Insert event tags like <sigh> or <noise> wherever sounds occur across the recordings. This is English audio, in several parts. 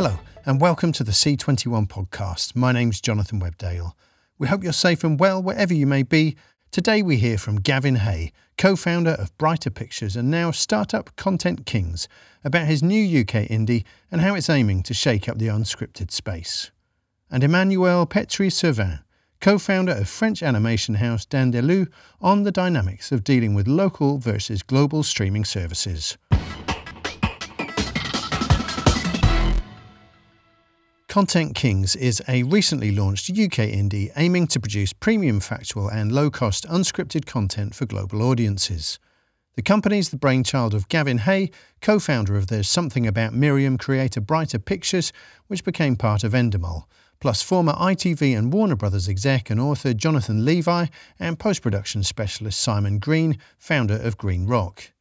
Hello, and welcome to the C21 podcast. My name's Jonathan Webdale. We hope you're safe and well wherever you may be. Today we hear from Gavin Hay, co founder of Brighter Pictures and now startup Content Kings, about his new UK indie and how it's aiming to shake up the unscripted space. And Emmanuel Petry Servin, co founder of French animation house Dandelooo, on the dynamics of dealing with local versus global streaming services. Content Kings is a recently launched UK indie aiming to produce premium factual and low cost unscripted content for global audiences. The company is the brainchild of Gavin Hay, co founder of the Something About Miriam creator Brighter Pictures, which became part of Endemol, plus former ITV and Warner Brothers exec and author Jonathan Levi and post production specialist Simon Green, founder of Green Rock.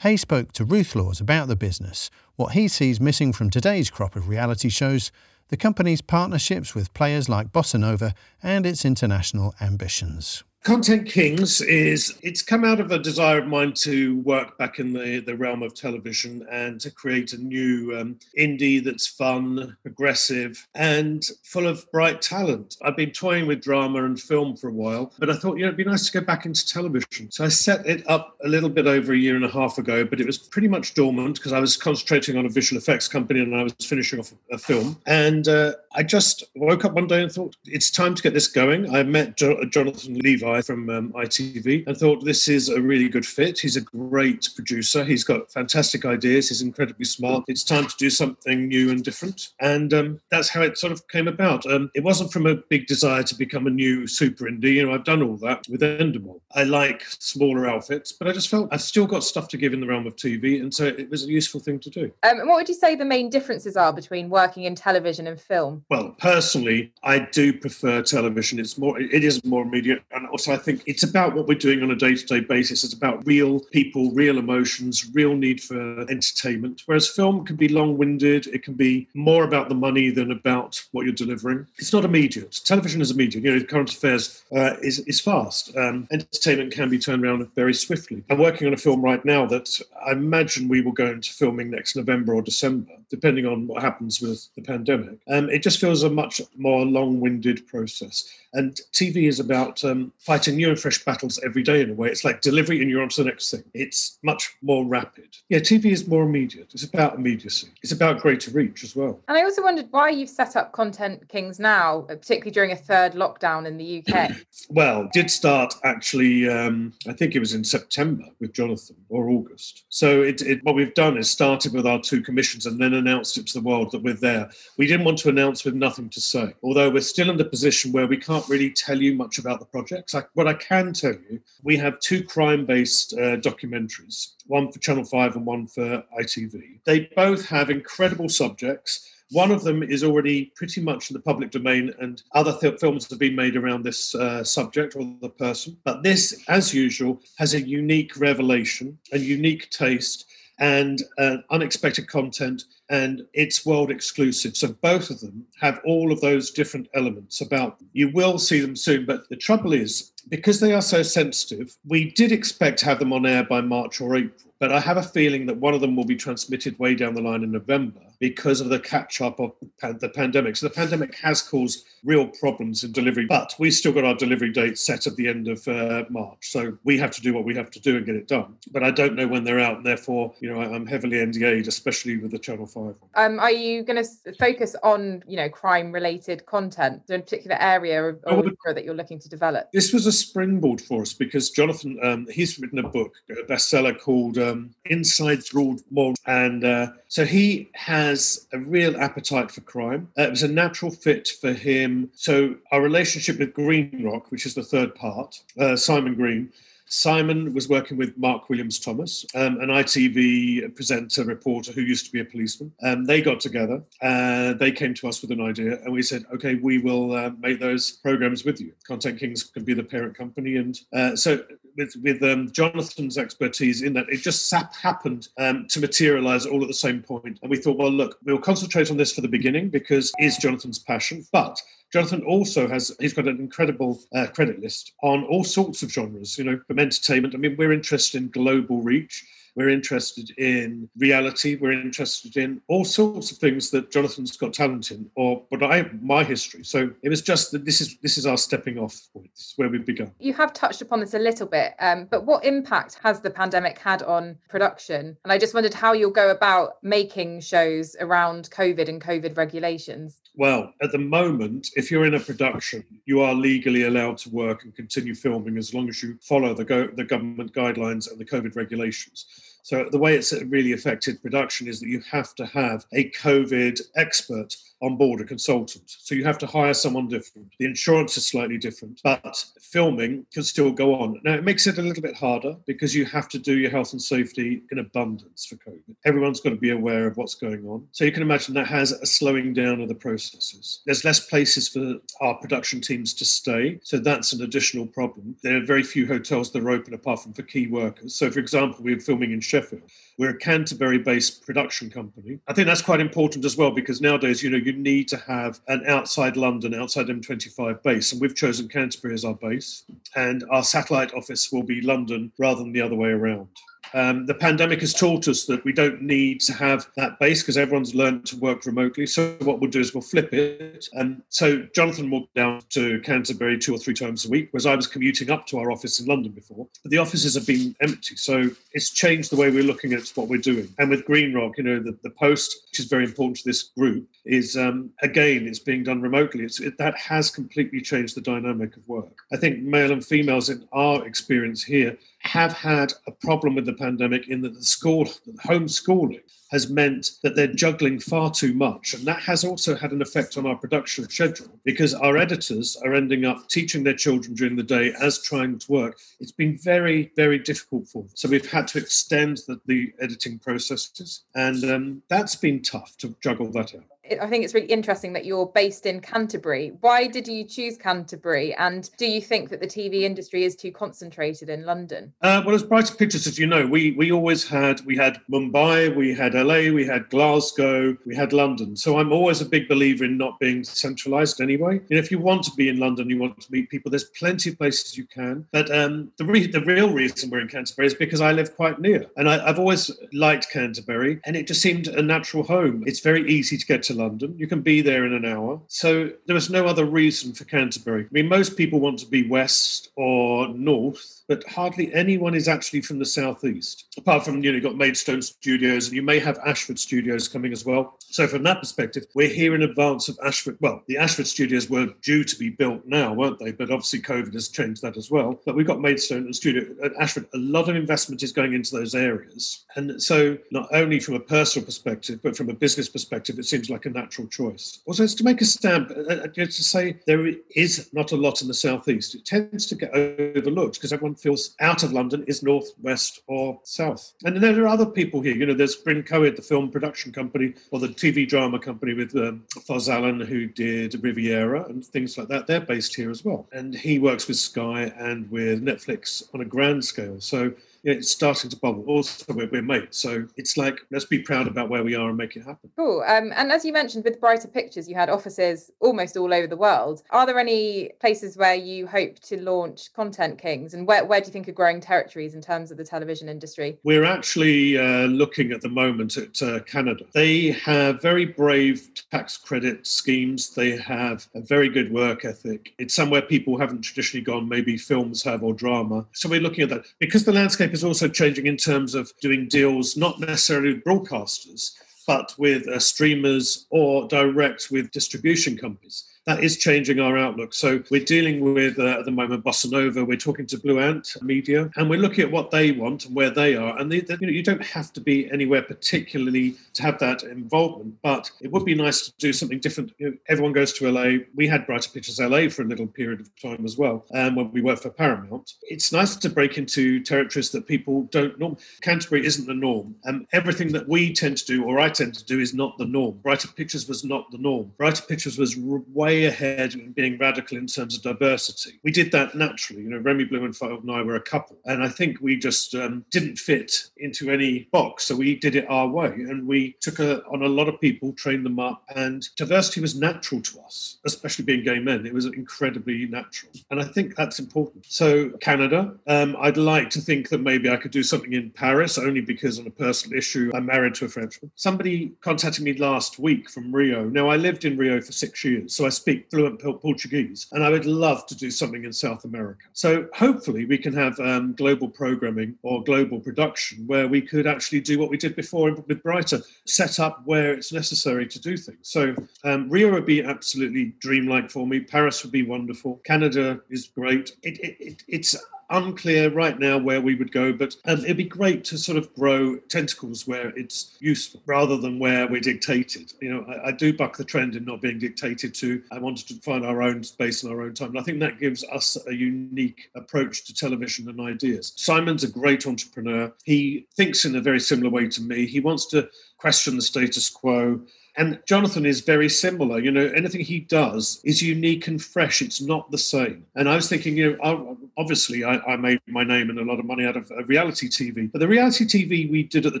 Hay spoke to Ruth Laws about the business, what he sees missing from today's crop of reality shows, the company's partnerships with players like Bossa Nova and its international ambitions. Content Kings is it's come out of a desire of mine to work back in the, the realm of television and to create a new um, indie that's fun, progressive, and full of bright talent. I've been toying with drama and film for a while, but I thought, you know, it'd be nice to go back into television. So I set it up a little bit over a year and a half ago, but it was pretty much dormant because I was concentrating on a visual effects company and I was finishing off a film. And uh, I just woke up one day and thought, it's time to get this going. I met jo- Jonathan Levi from um, ITV and thought this is a really good fit. He's a great producer. He's got fantastic ideas. He's incredibly smart. It's time to do something new and different. And um, that's how it sort of came about. Um, it wasn't from a big desire to become a new super indie. You know, I've done all that with Endemol. I like smaller outfits, but I just felt I've still got stuff to give in the realm of TV. And so it was a useful thing to do. Um, what would you say the main differences are between working in television and film? Well, personally, I do prefer television. It's more, it is more immediate. And also, I think it's about what we're doing on a day to day basis. It's about real people, real emotions, real need for entertainment. Whereas film can be long winded, it can be more about the money than about what you're delivering. It's not immediate. Television is immediate. You know, current affairs uh, is, is fast. Um, entertainment can be turned around very swiftly. I'm working on a film right now that I imagine we will go into filming next November or December, depending on what happens with the pandemic. Um, it just feels a much more long winded process. And TV is about um, fighting new and fresh battles every day in a way. It's like delivery and you're on to the next thing. It's much more rapid. Yeah, TV is more immediate. It's about immediacy. It's about greater reach as well. And I also wondered why you've set up Content Kings now, particularly during a third lockdown in the UK. <clears throat> well, did start actually, um, I think it was in September with Jonathan or August. So it, it, what we've done is started with our two commissions and then announced it to the world that we're there. We didn't want to announce with nothing to say, although we're still in the position where we can't really tell you much about the projects. I, what I can tell you, we have two crime-based uh, documentaries, one for Channel 5 and one for ITV. They both have incredible subjects. One of them is already pretty much in the public domain, and other th- films have been made around this uh, subject or the person. But this, as usual, has a unique revelation, a unique taste, and uh, unexpected content and it's world exclusive. So both of them have all of those different elements about them. You will see them soon, but the trouble is, because they are so sensitive, we did expect to have them on air by March or April. But I have a feeling that one of them will be transmitted way down the line in November because of the catch up of the pandemic. So the pandemic has caused real problems in delivery, but we still got our delivery date set at the end of uh, March. So we have to do what we have to do and get it done. But I don't know when they're out, and therefore, you know, I'm heavily NDA'd, especially with the Channel Five. Um, are you going to focus on, you know, crime-related content in a particular area of, that you're looking to develop? This was a springboard for us because Jonathan, um, he's written a book, a bestseller called um, Inside Broadmoor, and uh, so he has a real appetite for crime. Uh, it was a natural fit for him. So our relationship with Green Rock, which is the third part, uh, Simon Green, Simon was working with Mark Williams Thomas, um, an ITV presenter, reporter who used to be a policeman. Um, they got together. Uh, they came to us with an idea, and we said, "Okay, we will uh, make those programs with you. Content Kings can be the parent company." And uh, so, with with um, Jonathan's expertise in that, it just happened um, to materialize all at the same point. And we thought, well, look, we'll concentrate on this for the beginning because it is Jonathan's passion, but Jonathan also has he's got an incredible uh, credit list on all sorts of genres, you know, from entertainment. I mean, we're interested in global reach. We're interested in reality. We're interested in all sorts of things that Jonathan's got talent in, or but I my history. So it was just that this is this is our stepping off point. This is where we've begun. You have touched upon this a little bit, um, but what impact has the pandemic had on production? And I just wondered how you'll go about making shows around COVID and COVID regulations. Well, at the moment, if you're in a production, you are legally allowed to work and continue filming as long as you follow the, go- the government guidelines and the COVID regulations. So the way it's really affected production is that you have to have a COVID expert on board a consultant. So you have to hire someone different. The insurance is slightly different, but filming can still go on. Now, it makes it a little bit harder because you have to do your health and safety in abundance for COVID. Everyone's got to be aware of what's going on. So you can imagine that has a slowing down of the processes. There's less places for our production teams to stay. So that's an additional problem. There are very few hotels that are open apart from for key workers. So, for example, we we're filming in Sheffield. We're a Canterbury based production company. I think that's quite important as well because nowadays, you know, you need to have an outside London, outside M25 base. And we've chosen Canterbury as our base. And our satellite office will be London rather than the other way around. Um, the pandemic has taught us that we don't need to have that base because everyone's learned to work remotely. So what we'll do is we'll flip it. And so Jonathan walked down to Canterbury two or three times a week, whereas I was commuting up to our office in London before. But the offices have been empty. So it's changed the way we're looking at what we're doing. And with Green Rock, you know, the, the post, which is very important to this group, is um, again, it's being done remotely. It's, it, that has completely changed the dynamic of work. I think male and females in our experience here have had a problem with the pandemic in that the school, homeschooling has meant that they're juggling far too much. And that has also had an effect on our production schedule because our editors are ending up teaching their children during the day as trying to work. It's been very, very difficult for them. So we've had to extend the, the editing processes. And um, that's been tough to juggle that out. I think it's really interesting that you're based in Canterbury. Why did you choose Canterbury? And do you think that the TV industry is too concentrated in London? Uh, well, as Brighter Pictures, as you know, we we always had we had Mumbai, we had LA, we had Glasgow, we had London. So I'm always a big believer in not being centralised anyway. You know, if you want to be in London, you want to meet people. There's plenty of places you can. But um, the re- the real reason we're in Canterbury is because I live quite near, and I, I've always liked Canterbury, and it just seemed a natural home. It's very easy to get to London. You can be there in an hour. So there was no other reason for Canterbury. I mean, most people want to be west or north but hardly anyone is actually from the southeast, apart from you know you've got Maidstone Studios, and you may have Ashford Studios coming as well. So from that perspective, we're here in advance of Ashford. Well, the Ashford Studios were due to be built now, weren't they? But obviously COVID has changed that as well. But we've got Maidstone and Studio at Ashford. A lot of investment is going into those areas, and so not only from a personal perspective, but from a business perspective, it seems like a natural choice. Also, it's to make a stamp uh, uh to say there is not a lot in the southeast. It tends to get overlooked because everyone feels out of London is north, west, or south. And there are other people here. You know, there's Bryn Coed, the film production company or the TV drama company with um, Foz Allen, who did Riviera and things like that. They're based here as well. And he works with Sky and with Netflix on a grand scale. So it's starting to bubble. Also, we're, we're mates. So it's like, let's be proud about where we are and make it happen. Cool. Um, and as you mentioned, with Brighter Pictures, you had offices almost all over the world. Are there any places where you hope to launch Content Kings? And where, where do you think are growing territories in terms of the television industry? We're actually uh, looking at the moment at uh, Canada. They have very brave tax credit schemes, they have a very good work ethic. It's somewhere people haven't traditionally gone, maybe films have or drama. So we're looking at that. Because the landscape is also changing in terms of doing deals, not necessarily with broadcasters, but with uh, streamers or direct with distribution companies that is changing our outlook. So we're dealing with uh, at the moment Bossa Nova. We're talking to Blue Ant Media, and we're looking at what they want and where they are. And they, they, you know, you don't have to be anywhere particularly to have that involvement, but it would be nice to do something different. You know, everyone goes to LA. We had Brighter Pictures LA for a little period of time as well, um, when we worked for Paramount. It's nice to break into territories that people don't norm. Canterbury isn't the norm. Um, everything that we tend to do, or I tend to do, is not the norm. Brighter Pictures was not the norm. Brighter Pictures was way way ahead in being radical in terms of diversity. We did that naturally. You know, Remy Blumenfeld and I were a couple, and I think we just um, didn't fit into any box, so we did it our way, and we took a, on a lot of people, trained them up, and diversity was natural to us, especially being gay men. It was incredibly natural, and I think that's important. So Canada, um, I'd like to think that maybe I could do something in Paris, only because on a personal issue, I'm married to a Frenchman. Somebody contacted me last week from Rio. Now I lived in Rio for six years, so I speak fluent Portuguese, and I would love to do something in South America. So hopefully we can have um, global programming or global production where we could actually do what we did before with Brighter, set up where it's necessary to do things. So um, Rio would be absolutely dreamlike for me. Paris would be wonderful. Canada is great. It, it, it, it's unclear right now where we would go, but um, it'd be great to sort of grow tentacles where it's useful rather than where we're dictated. You know, I, I, do buck the trend in not being dictated to. I wanted to find our own space and our own time. And I think that gives us a unique approach to television and ideas. Simon's a great entrepreneur. He thinks in a very similar way to me. He wants to question the status quo and Jonathan is very similar. You know, anything he does is unique and fresh. It's not the same. And I was thinking, you know, obviously I, I made my name and a lot of money out of reality TV. But the reality TV we did at the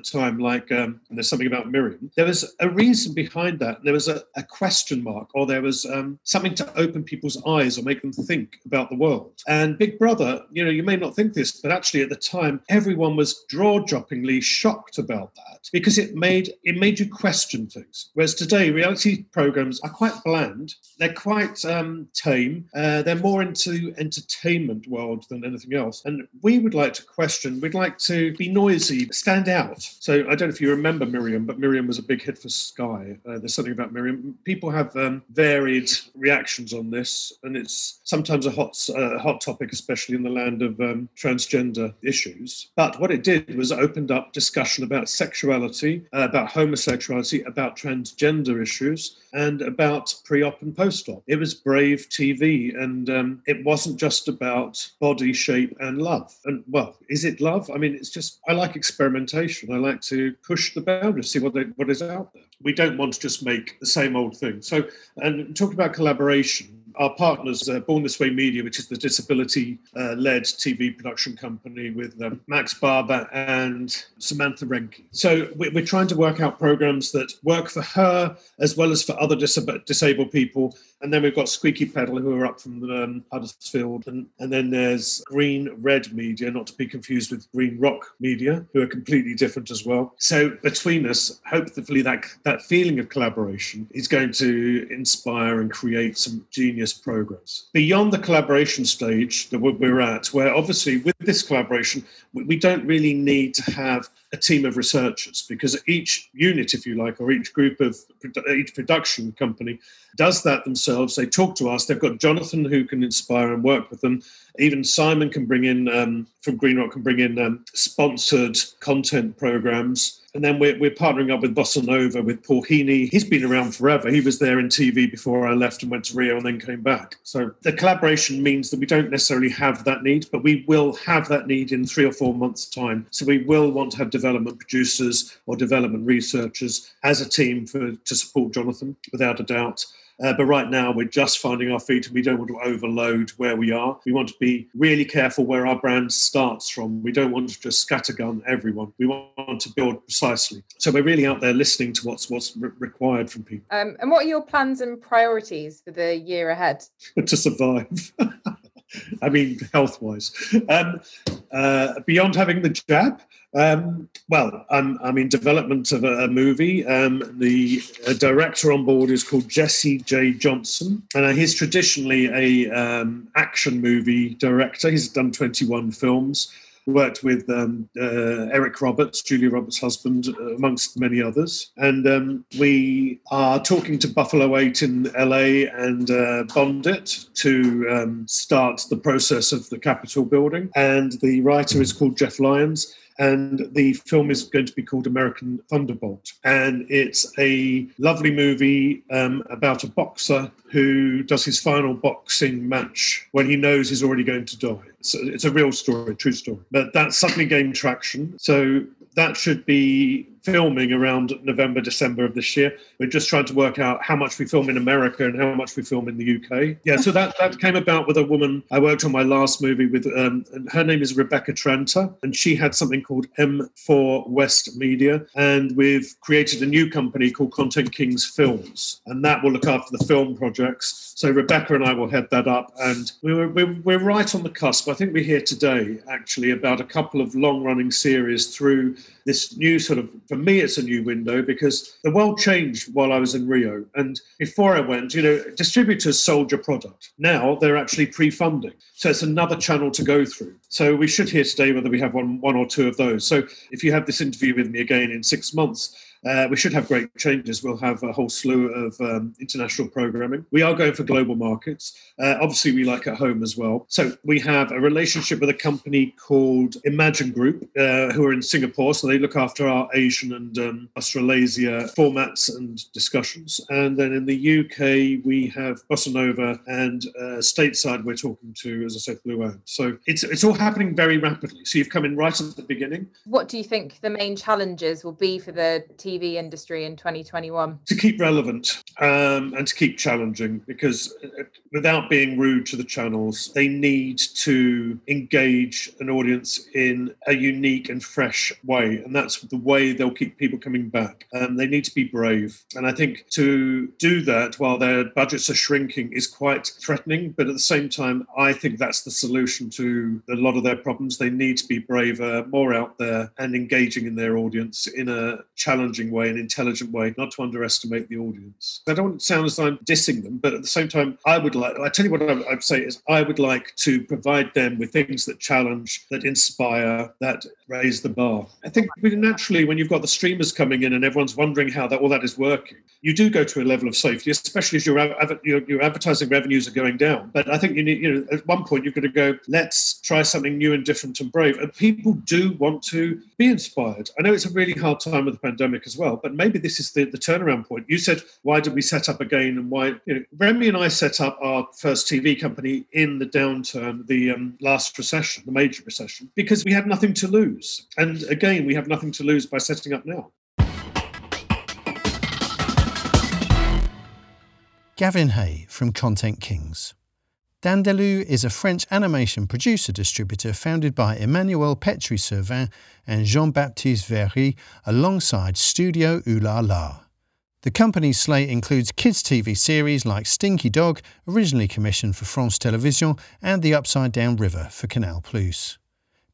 time, like um, there's something about Miriam, there was a reason behind that. There was a, a question mark, or there was um, something to open people's eyes or make them think about the world. And Big Brother, you know, you may not think this, but actually at the time, everyone was jaw-droppingly shocked about that because it made it made you question things. Whereas today, reality programs are quite bland. They're quite um, tame. Uh, they're more into entertainment world than anything else. And we would like to question. We'd like to be noisy, stand out. So I don't know if you remember Miriam, but Miriam was a big hit for Sky. Uh, there's something about Miriam. People have um, varied reactions on this, and it's sometimes a hot uh, hot topic, especially in the land of um, transgender issues. But what it did was opened up discussion about sexuality, uh, about homosexuality, about trans gender issues and about pre-op and post-op. It was brave TV, and um, it wasn't just about body shape and love. And well, is it love? I mean, it's just I like experimentation. I like to push the boundaries, see what they, what is out there. We don't want to just make the same old thing. So, and talking about collaboration, our partners, uh, Born This Way Media, which is the disability uh, led TV production company with um, Max Barber and Samantha Renke. So we're trying to work out programs that work for her as well as for other dis- disabled people and then we've got Squeaky Pedal, who are up from um, Huddersfield. And, and then there's Green Red Media, not to be confused with Green Rock Media, who are completely different as well. So between us, hopefully that, that feeling of collaboration is going to inspire and create some genius programs. Beyond the collaboration stage that we're at, where obviously with this collaboration, we don't really need to have a team of researchers because each unit, if you like, or each group of each production company does that themselves. They talk to us. They've got Jonathan who can inspire and work with them. Even Simon can bring in um, from Green Rock can bring in um, sponsored content programs. And then we're, we're partnering up with Bossa Nova with Paul Heaney. He's been around forever. He was there in TV before I left and went to Rio and then came back. So the collaboration means that we don't necessarily have that need, but we will have that need in three or four months' time. So we will want to have development producers or development researchers as a team for to support Jonathan, without a doubt. Uh, but right now, we're just finding our feet and we don't want to overload where we are. We want to be really careful where our brand starts from. We don't want to just scattergun everyone. We want to build precisely. So we're really out there listening to what's what's re- required from people. Um, and what are your plans and priorities for the year ahead? <laughs> to survive. <laughs> I mean, health wise. Um, uh, beyond having the jab, um, well, I'm, I'm in development of a, a movie. Um, the director on board is called Jesse J. Johnson, and uh, he's traditionally a um, action movie director. He's done 21 films worked with um, uh, Eric Roberts, Julia Roberts' husband, uh, amongst many others. And um, we are talking to Buffalo 8 in LA and uh, Bondit to um, start the process of the Capitol building. And the writer is called Jeff Lyons and the film is going to be called American Thunderbolt. And it's a lovely movie um, about a boxer who does his final boxing match when he knows he's already going to die. So it's a real story, true story. But that suddenly gained traction. So that should be filming around November, December of this year. We're just trying to work out how much we film in America and how much we film in the UK. Yeah, so that, that came about with a woman I worked on my last movie with. Um, and her name is Rebecca Tranta, and she had something called M4 West Media. And we've created a new company called Content Kings Films, and that will look after the film projects. So Rebecca and I will head that up. And we were, we're, we're right on the cusp. I think we're here today, actually, about a couple of long running series through this new sort of, for me, it's a new window because the world changed while I was in Rio. And before I went, you know, distributors sold your product. Now they're actually pre funding. So it's another channel to go through. So we should hear today whether we have one, one or two of those. So if you have this interview with me again in six months, uh, we should have great changes. We'll have a whole slew of um, international programming. We are going for global markets. Uh, obviously, we like at home as well. So we have a relationship with a company called Imagine Group, uh, who are in Singapore. So they look after our Asian and um, Australasia formats and discussions. And then in the UK, we have Bossa Nova and uh, stateside, we're talking to, as I said, Luan. So it's, it's all happening very rapidly. So you've come in right at the beginning. What do you think the main challenges will be for the TV industry in 2021? To keep relevant um, and to keep challenging, because uh, without being rude to the channels, they need to engage an audience in a unique and fresh way. And that's the way they'll keep people coming back. Um, they need to be brave. And I think to do that while their budgets are shrinking is quite threatening. But at the same time, I think that's the solution to a lot of their problems. They need to be braver, more out there, and engaging in their audience in a challenging way, an intelligent way, not to underestimate the audience. I don't sound as though I'm dissing them, but at the same time, I would like, I tell you what I would say is I would like to provide them with things that challenge, that inspire, that raise the bar. I think naturally, when you've got the streamers coming in and everyone's wondering how that all that is working, you do go to a level of safety, especially as your, your, your advertising revenues are going down. But I think you need, you know, at one point you've got to go, let's try something new and different and brave. And people do want to be inspired. I know it's a really hard time with the pandemic as well, but maybe this is the, the turnaround point. You said, why did we set up again? And why, you know, Remy and I set up our first TV company in the downturn, the um, last recession, the major recession, because we had nothing to lose. And again, we have nothing to lose by setting up now. Gavin Hay from Content Kings. Dandelooo is a French animation producer distributor founded by Emmanuel Petry Servin and Jean Baptiste Wéry alongside Studio Ooh La La. The company's slate includes kids' TV series like Stinky Dog, originally commissioned for France Television, and The Upside Down River for Canal Plus.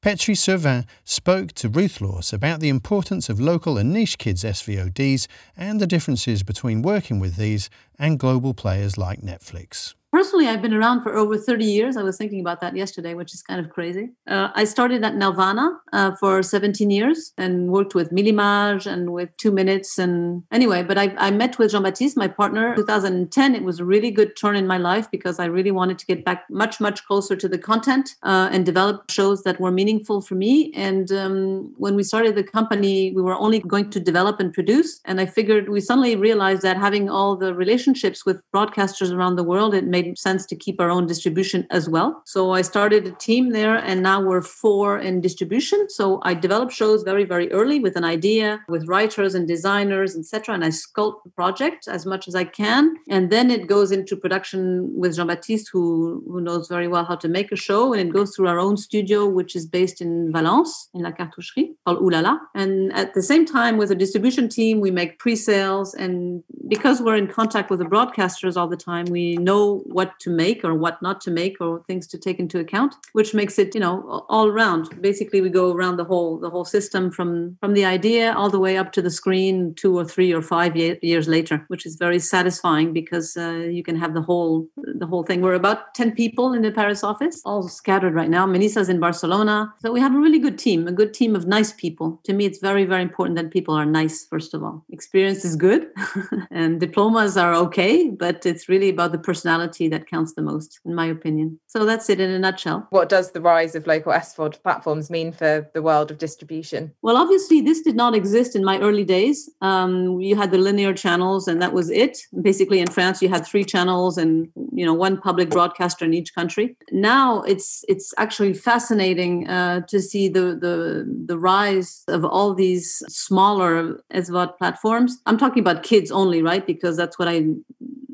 Petry Servin spoke to Ruth Laws about the importance of local and niche kids SVODs and the differences between working with these and global players like Netflix. Personally, I've been around for over 30 years. I was thinking about that yesterday, which is kind of crazy. Uh, I started at Nelvana uh, for 17 years and worked with Millimage and with Two Minutes. And anyway, but I, I met with Jean Baptiste, my partner, 2010. It was a really good turn in my life because I really wanted to get back much, much closer to the content uh, and develop shows that were meaningful for me. And um, when we started the company, we were only going to develop and produce. And I figured we suddenly realized that having all the relationships with broadcasters around the world, it made made sense to keep our own distribution as well. So I started a team there, and now we're four in distribution. So I develop shows very, very early with an idea, with writers and designers, etc. And I sculpt the project as much as I can, and then it goes into production with Jean Baptiste, who who knows very well how to make a show, and it goes through our own studio, which is based in Valence, in La Cartoucherie, called Ooh La La. And at the same time, with a distribution team, we make pre-sales, and because we're in contact with the broadcasters all the time, we know what to make or what not to make or things to take into account which makes it you know all around basically we go around the whole the whole system from from the idea all the way up to the screen two or three or five years later which is very satisfying because uh, you can have the whole the whole thing. We're about 10 people in the paris office all scattered right now. Melissa's in barcelona. So we have a really good team a good team of nice people. To me it's very very important that people are nice first of all. Experience is good <laughs> and diplomas are okay but it's really about the personality quality that counts the most, in my opinion. So that's it in a nutshell. What does the rise of local SVOD platforms mean for the world of distribution? Well, obviously, this did not exist in my early days. Um, you had the linear channels, and that was it. Basically, in France, you had three channels and you know one public broadcaster in each country. Now it's it's actually fascinating uh, to see the the the rise of all these smaller SVOD platforms. I'm talking about kids only, right? Because that's what I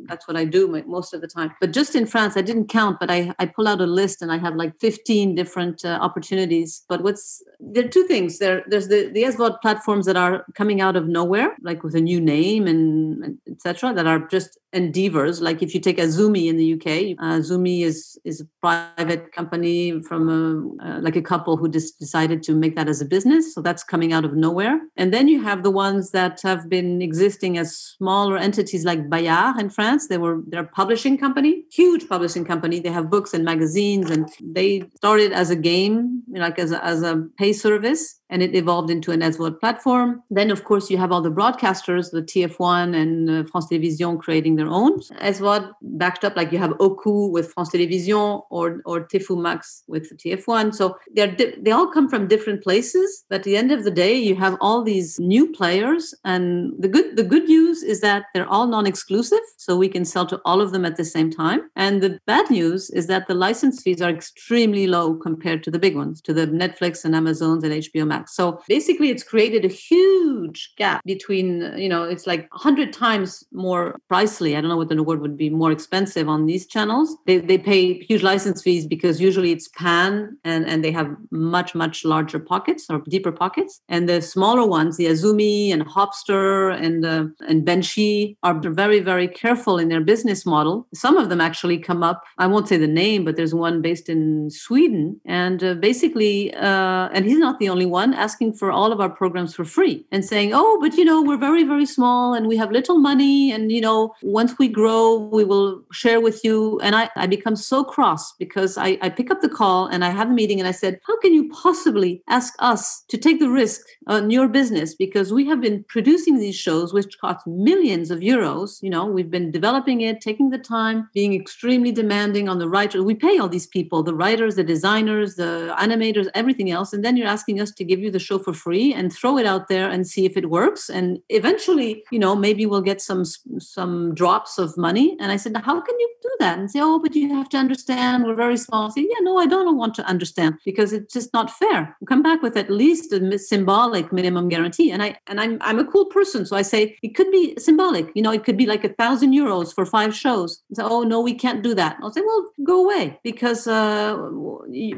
that's what I do most of the time. But just in France, I didn't count, but I, I pull out a list and I have like 15 different uh, opportunities. But what's there are two things. There, there's the, the SVOD platforms that are coming out of nowhere, like with a new name and, and etc., that are just endeavors. Like if you take a Azoomee in the UK, uh, is is a private company from a, uh, like a couple who just decided to make that as a business. So that's coming out of nowhere. And then you have the ones that have been existing as smaller entities like Bayard in France. They were they're publishing company, huge publishing company. They have books and magazines, and they started as a game, like as a, as a pay service and it evolved into an SVOD platform. Then, of course, you have all the broadcasters, the TF1 and uh, France Télévisions creating their own SVOD backed up, like you have Okoo with France Télévisions or, or Max with the TF1. So they're di- they all come from different places. But at the end of the day, you have all these new players. And the good, the good news is that they're all non-exclusive. So we can sell to all of them at the same time. And the bad news is that the license fees are extremely low compared to the big ones, to the Netflix and Amazons and HBO Max. So basically, it's created a huge gap between, you know, it's like 100 times more pricely. I don't know what the word would be more expensive on these channels. They, they pay huge license fees because usually it's pan and, and they have much, much larger pockets or deeper pockets. And the smaller ones, the Azoomee and Hopster and, uh, and Benshi, are very, very careful in their business model. Some of them actually come up, I won't say the name, but there's one based in Sweden. And uh, basically, uh, and he's not the only one one asking for all of our programs for free and saying, oh, but you know, we're very, very small and we have little money. And, you know, once we grow, we will share with you. And I, I become so cross because I, I pick up the call and I have a meeting and I said, how can you possibly ask us to take the risk on your business? Because we have been producing these shows, which cost millions of euros. You know, we've been developing it, taking the time, being extremely demanding on the writers. We pay all these people, the writers, the designers, the animators, everything else. And then you're asking us to give give you the show for free and throw it out there and see if it works. And eventually you know maybe we'll get some some drops of money. And i said how can you do that? And say oh but you have to understand. We're very small. I say yeah no i don't want to understand because it's just not fair. Come back with at least a symbolic minimum guarantee. And i and i'm i'm a cool person. So i say it could be symbolic. You know it could be like a thousand euros for five shows. So oh no we can't do that. I'll say well go away because uh,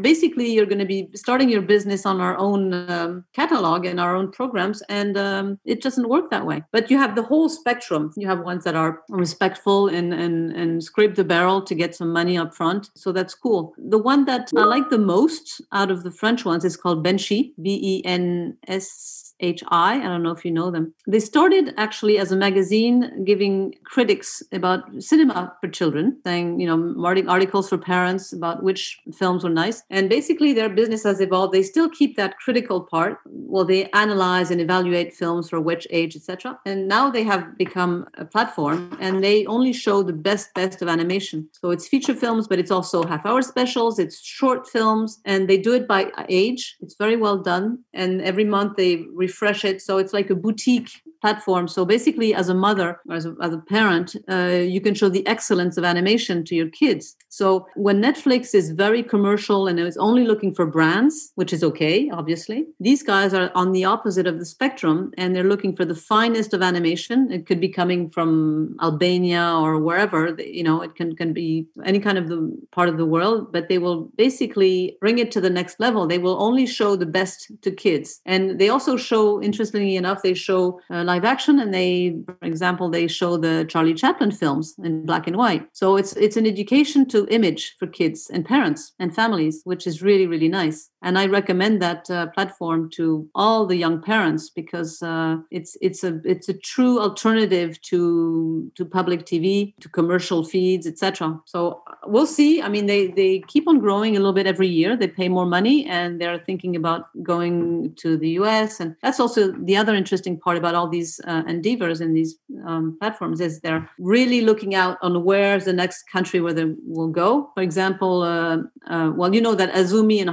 basically you're going to be starting your business on our own um, catalog and our own programs and um, it doesn't work that way. But you have the whole spectrum. You have ones that are respectful and and and scrape the barrel to get some money up front. So that's cool. The one that i like the most out of the french ones is called benshi b-e-n-s HI. I don't know if you know them. They started actually as a magazine giving critics about cinema for children, saying, you know, writing articles for parents about which films were nice. And basically, their business has evolved. They still keep that critical part. Well, they analyze and evaluate films for which age, etc. And now they have become a platform and they only show the best, best of animation. So it's feature films, but it's also half hour specials, it's short films, and they do it by age. It's very well done. And every month they refresh it. So it's like a boutique platform. So basically, as a mother or as a, as a parent, uh, you can show the excellence of animation to your kids. So when Netflix is very commercial and is only looking for brands, which is okay, obviously, these guys are on the opposite of the spectrum and they're looking for the finest of animation. It could be coming from Albania or wherever, you know, it can, can be any kind of the part of the world, but they will basically bring it to the next level. They will only show the best to kids. And they also show, interestingly enough, they show uh, live action and they for example they show the charlie chaplin films in black and white so it's it's an education to image for kids and parents and families which is really really nice and I recommend that uh, platform to all the young parents because uh, it's it's a it's a true alternative to to public TV, to commercial feeds, etc. So uh, we'll see. I mean, they they keep on growing a little bit every year. They pay more money, and they're thinking about going to the U.S. And that's also the other interesting part about all these uh, endeavors in these um, platforms is they're really looking out on where's the next country where they will go. For example, uh, uh, well, you know that Azoomee and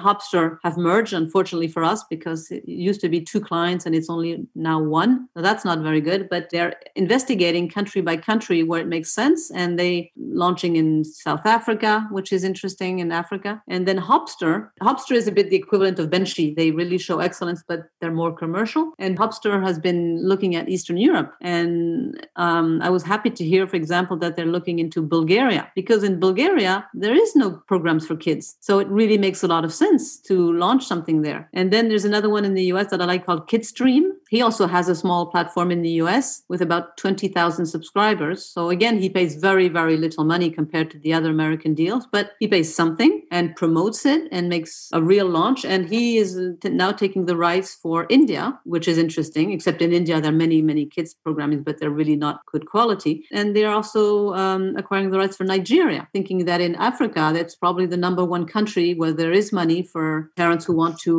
Have merged, unfortunately for us, because it used to be two clients and it's only now one. That's not very good. But they're investigating country by country where it makes sense, and they launching in South Africa, which is interesting in Africa, and then hopster hopster is a bit the equivalent of Benshi. They really show excellence, but they're more commercial. And hopster has been looking at Eastern Europe, and um, I was happy to hear, for example, that they're looking into Bulgaria because in Bulgaria there is no programs for kids, so it really makes a lot of sense to launch something there. And then there's another one in the US that I like called Kidstream. He also has a small platform in the US with about 20,000 subscribers. So again, he pays very, very little money compared to the other American deals, but he pays something and promotes it and makes a real launch. And he is now taking the rights for India, which is interesting, except in India, there are many, many kids programming, but they're really not good quality. And they're also um, acquiring the rights for Nigeria, thinking that in Africa, that's probably the number one country where there is money for parents who want to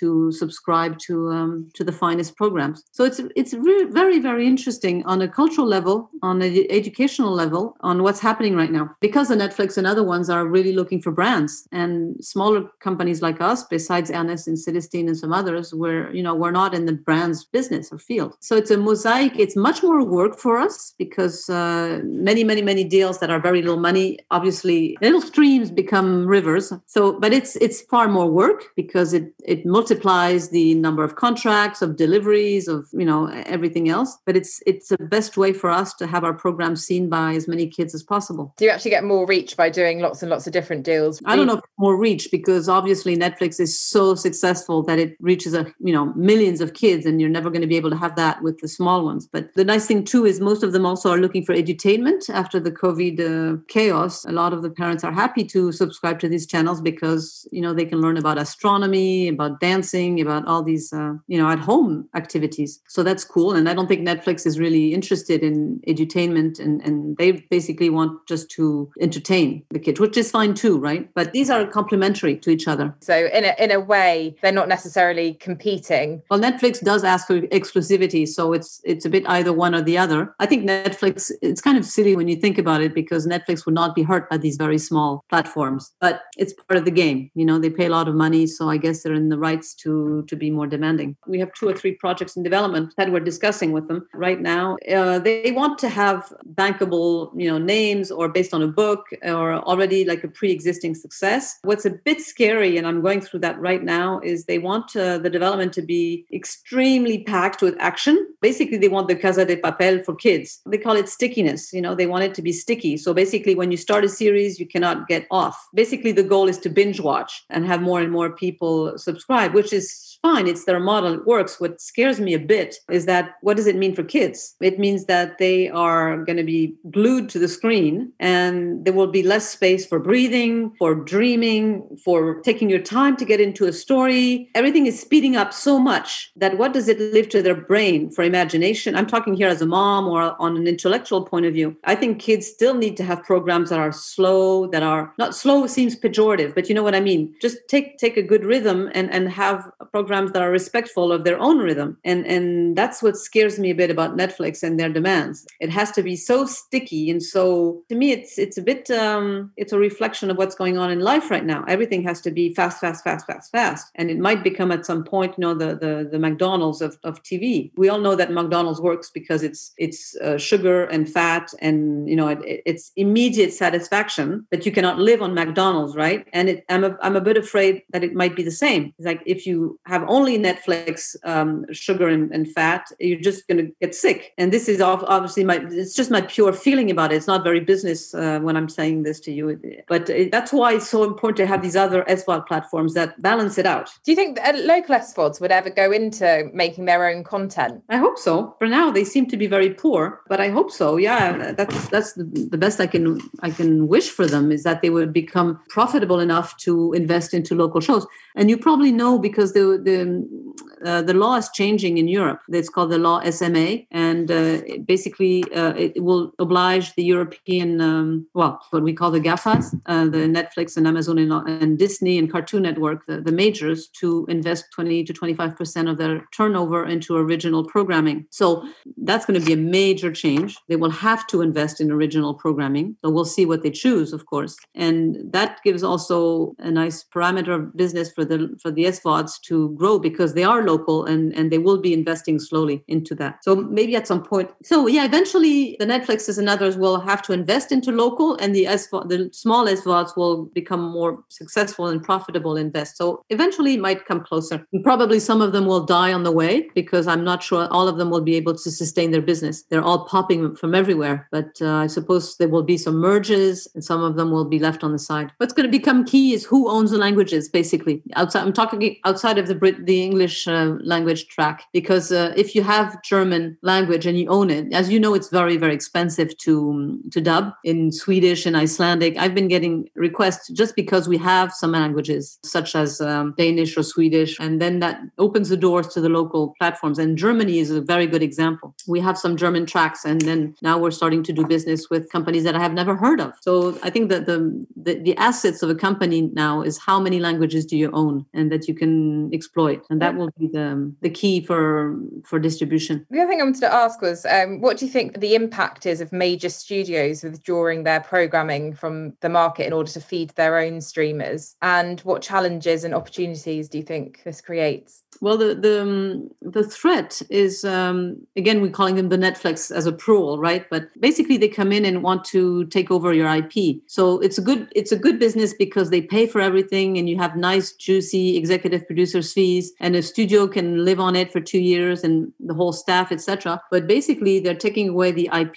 to subscribe to um, to the finest programs. So it's it's re- very very interesting on a cultural level, on an educational level, on what's happening right now. Because the Netflix and other ones are really looking for brands, and smaller companies like us, besides Ernest and Celestine and some others, we're you know we're not in the brands business or field. So it's a mosaic. It's much more work for us because uh, many many many deals that are very little money, obviously little streams become rivers. So, but it's it's far more work because it it multiplies the number of contracts, of deliveries, of you know everything else. But it's it's the best way for us to have our program seen by as many kids as possible. Do you actually get more reach by doing lots and lots of different deals? I don't know if more reach because obviously Netflix is so successful that it reaches a you know millions of kids, and you're never going to be able to have that with the small ones. But the nice thing too is most of them also are looking for edutainment after the COVID uh, chaos. A lot of the parents are happy to subscribe to these channels because you know they can learn about astronomy, about dancing, about all these uh, you know at home activities. So that's cool. And I don't think Netflix is really interested in edutainment, and and they basically want just to entertain the kids, which is fine too, right? But these are complementary to each other. So in a in a way, they're not necessarily competing. Well, Netflix does ask for exclusivity, so it's it's a bit either one or the other. I think Netflix. It's kind of silly when you think about it because Netflix would not be hurt by these very small platforms, but it's part of the game. You know, they pay a lot of money, so I guess they're in the rights to to be more demanding. We have two or three projects in development that we're discussing with them right now. Uh, they want to have bankable, you know, names or based on a book or already like a pre-existing success. What's a bit scary, and I'm going through that right now, is they want uh, the development to be extremely packed with action. Basically, they want the Casa de Papel for kids. They call it stickiness. You know, they want it to be sticky. So basically, when you start a series, you cannot get off. Basically, the goal is to binge watch and have more and more people subscribe, which is fine. It's their model. It works. What scares me a bit is that what does it mean for kids? It means that they are going to be glued to the screen and there will be less space for breathing, for dreaming, for taking your time to get into a story. Everything is speeding up so much that what does it leave to their brain for imagination? I'm talking here as a mom or on an intellectual point of view. I think kids still need to have programs that are slow, that are not slow seems pejorative, but you know what I mean? Just take take a good rhythm and and have a program programs that are respectful of their own rhythm. And and that's what scares me a bit about Netflix and their demands. It has to be so sticky and so to me it's it's a bit um, it's a reflection of what's going on in life right now. Everything has to be fast, fast, fast, fast, fast. And it might become at some point, you know, the the, the McDonald's of, of TV. We all know that McDonald's works because it's it's uh, sugar and fat and you know it, it's immediate satisfaction, but you cannot live on McDonald's, right? And it, I'm a, I'm a bit afraid that it might be the same. It's like if you have have only Netflix, um, sugar and, and, fat, you're just going to get sick. And this is obviously my, it's just my pure feeling about it. It's not very business uh, when I'm saying this to you. But it, that's why it's so important to have these other SVOD platforms that balance it out. Do you think that local SVODs would ever go into making their own content? I hope so. For now, they seem to be very poor, but I hope so. Yeah, that's that's the, the best I can I can wish for them is that they would become profitable enough to invest into local shows. And you probably know because the the the uh, the law is changing in Europe. It's called the law SMA, and uh, basically uh, it will oblige the European um, well what we call the GAFAs, uh, the Netflix and Amazon and, and, Disney and Cartoon Network, the, the majors, to invest 20 to 25 percent of their turnover into original programming. So that's going to be a major change. They will have to invest in original programming. So we'll see what they choose, of course, and that gives also a nice parameter of business for the for the SVODs to grow because they are local and and they will be investing slowly into that. So maybe at some point. So yeah, eventually the Netflixes and others will have to invest into local, and the the small SVODs will become more successful and profitable invest. So eventually it might come closer. And probably some of them will die on the way because I'm not sure all of them will be able to sustain their business. They're all popping from everywhere, but uh, I suppose there will be some merges and some of them will be left on the side. What's going to become key is who owns the languages, basically outside i'm talking outside of the Brit, the english uh, language track because uh, if you have german language and you own it as you know it's very very expensive to um, to dub in swedish and icelandic. I've been getting requests just because we have some languages such as um, danish or swedish and then that opens the doors to the local platforms. And germany is a very good example. We have some german tracks and then now we're starting to do business with companies that i have never heard of. So i think that the, the, the assets of a company now is how many languages do you own own and that you can exploit. And that will be the, the key for for distribution. The other thing i wanted to ask was um, what do you think the impact is of major studios withdrawing their programming from the market in order to feed their own streamers? And what challenges and opportunities do you think this creates? Well the the, um, the threat is um, again we're calling them the netflix as a pro right? But basically they come in and want to take over your ip so it's a good it's a good business because they pay for everything and you have nice juicy executive producers fees. And a studio can live on it for two years and the whole staff etc but basically they're taking away the ip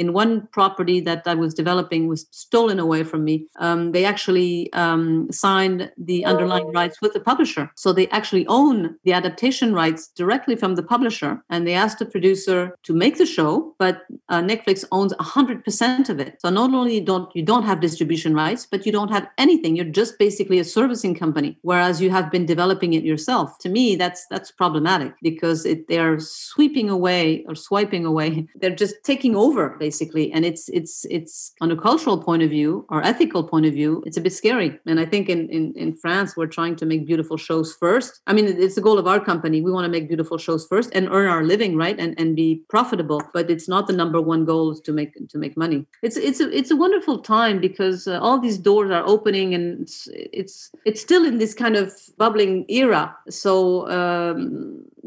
in one property that I was developing was stolen away from me. Um, they actually um, signed the underlying rights with the publisher. So they actually own the adaptation rights directly from the publisher. And they asked the producer to make the show, but uh, Netflix owns 100% of it. So not only don't you don't have distribution rights, but you don't have anything. You're just basically a servicing company, whereas you have been developing it yourself. To me, that's that's problematic because it, they are sweeping away or swiping away. <laughs> They're just taking over. Basically basically. And it's it's it's on a cultural point of view or ethical point of view it's a bit scary. And i think in in, in france we're trying to make beautiful shows first. I mean it's the goal of our company. We want to make beautiful shows first and earn our living right? And and be profitable. But it's not the number one goal is to make to make money. It's it's a, it's a wonderful time because uh, all these doors are opening and it's, it's it's still in this kind of bubbling era. So um,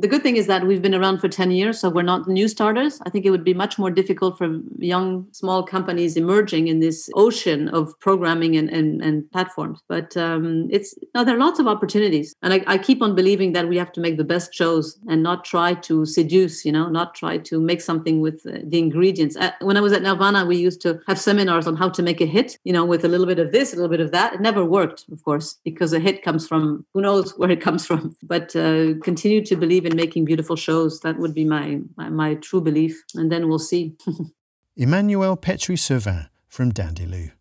the good thing is that we've been around for 10 years so we're not new starters. I think it would be much more difficult for young small companies emerging in this ocean of programming and, and, and platforms. But um, it's now there are lots of opportunities and I, I, keep on believing that we have to make the best shows and not try to seduce you know not try to make something with uh, the ingredients. Uh, when i was at nelvana we used to have seminars on how to make a hit you know with a little bit of this a little bit of that. It never worked of course because a hit comes from who knows where it comes from. But uh, continue to believe in making beautiful shows that would be my, my, my true belief and then we'll see <laughs> Emmanuel Petry-Servin from Dandelooo.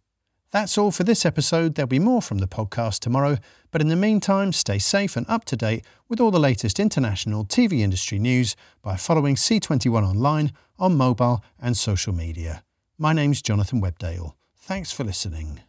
That's all for this episode. There'll be more from the podcast tomorrow, but in the meantime, stay safe and up to date with all the latest international TV industry news by following C21 online on mobile and social media. My name's Jonathan Webdale. Thanks for listening.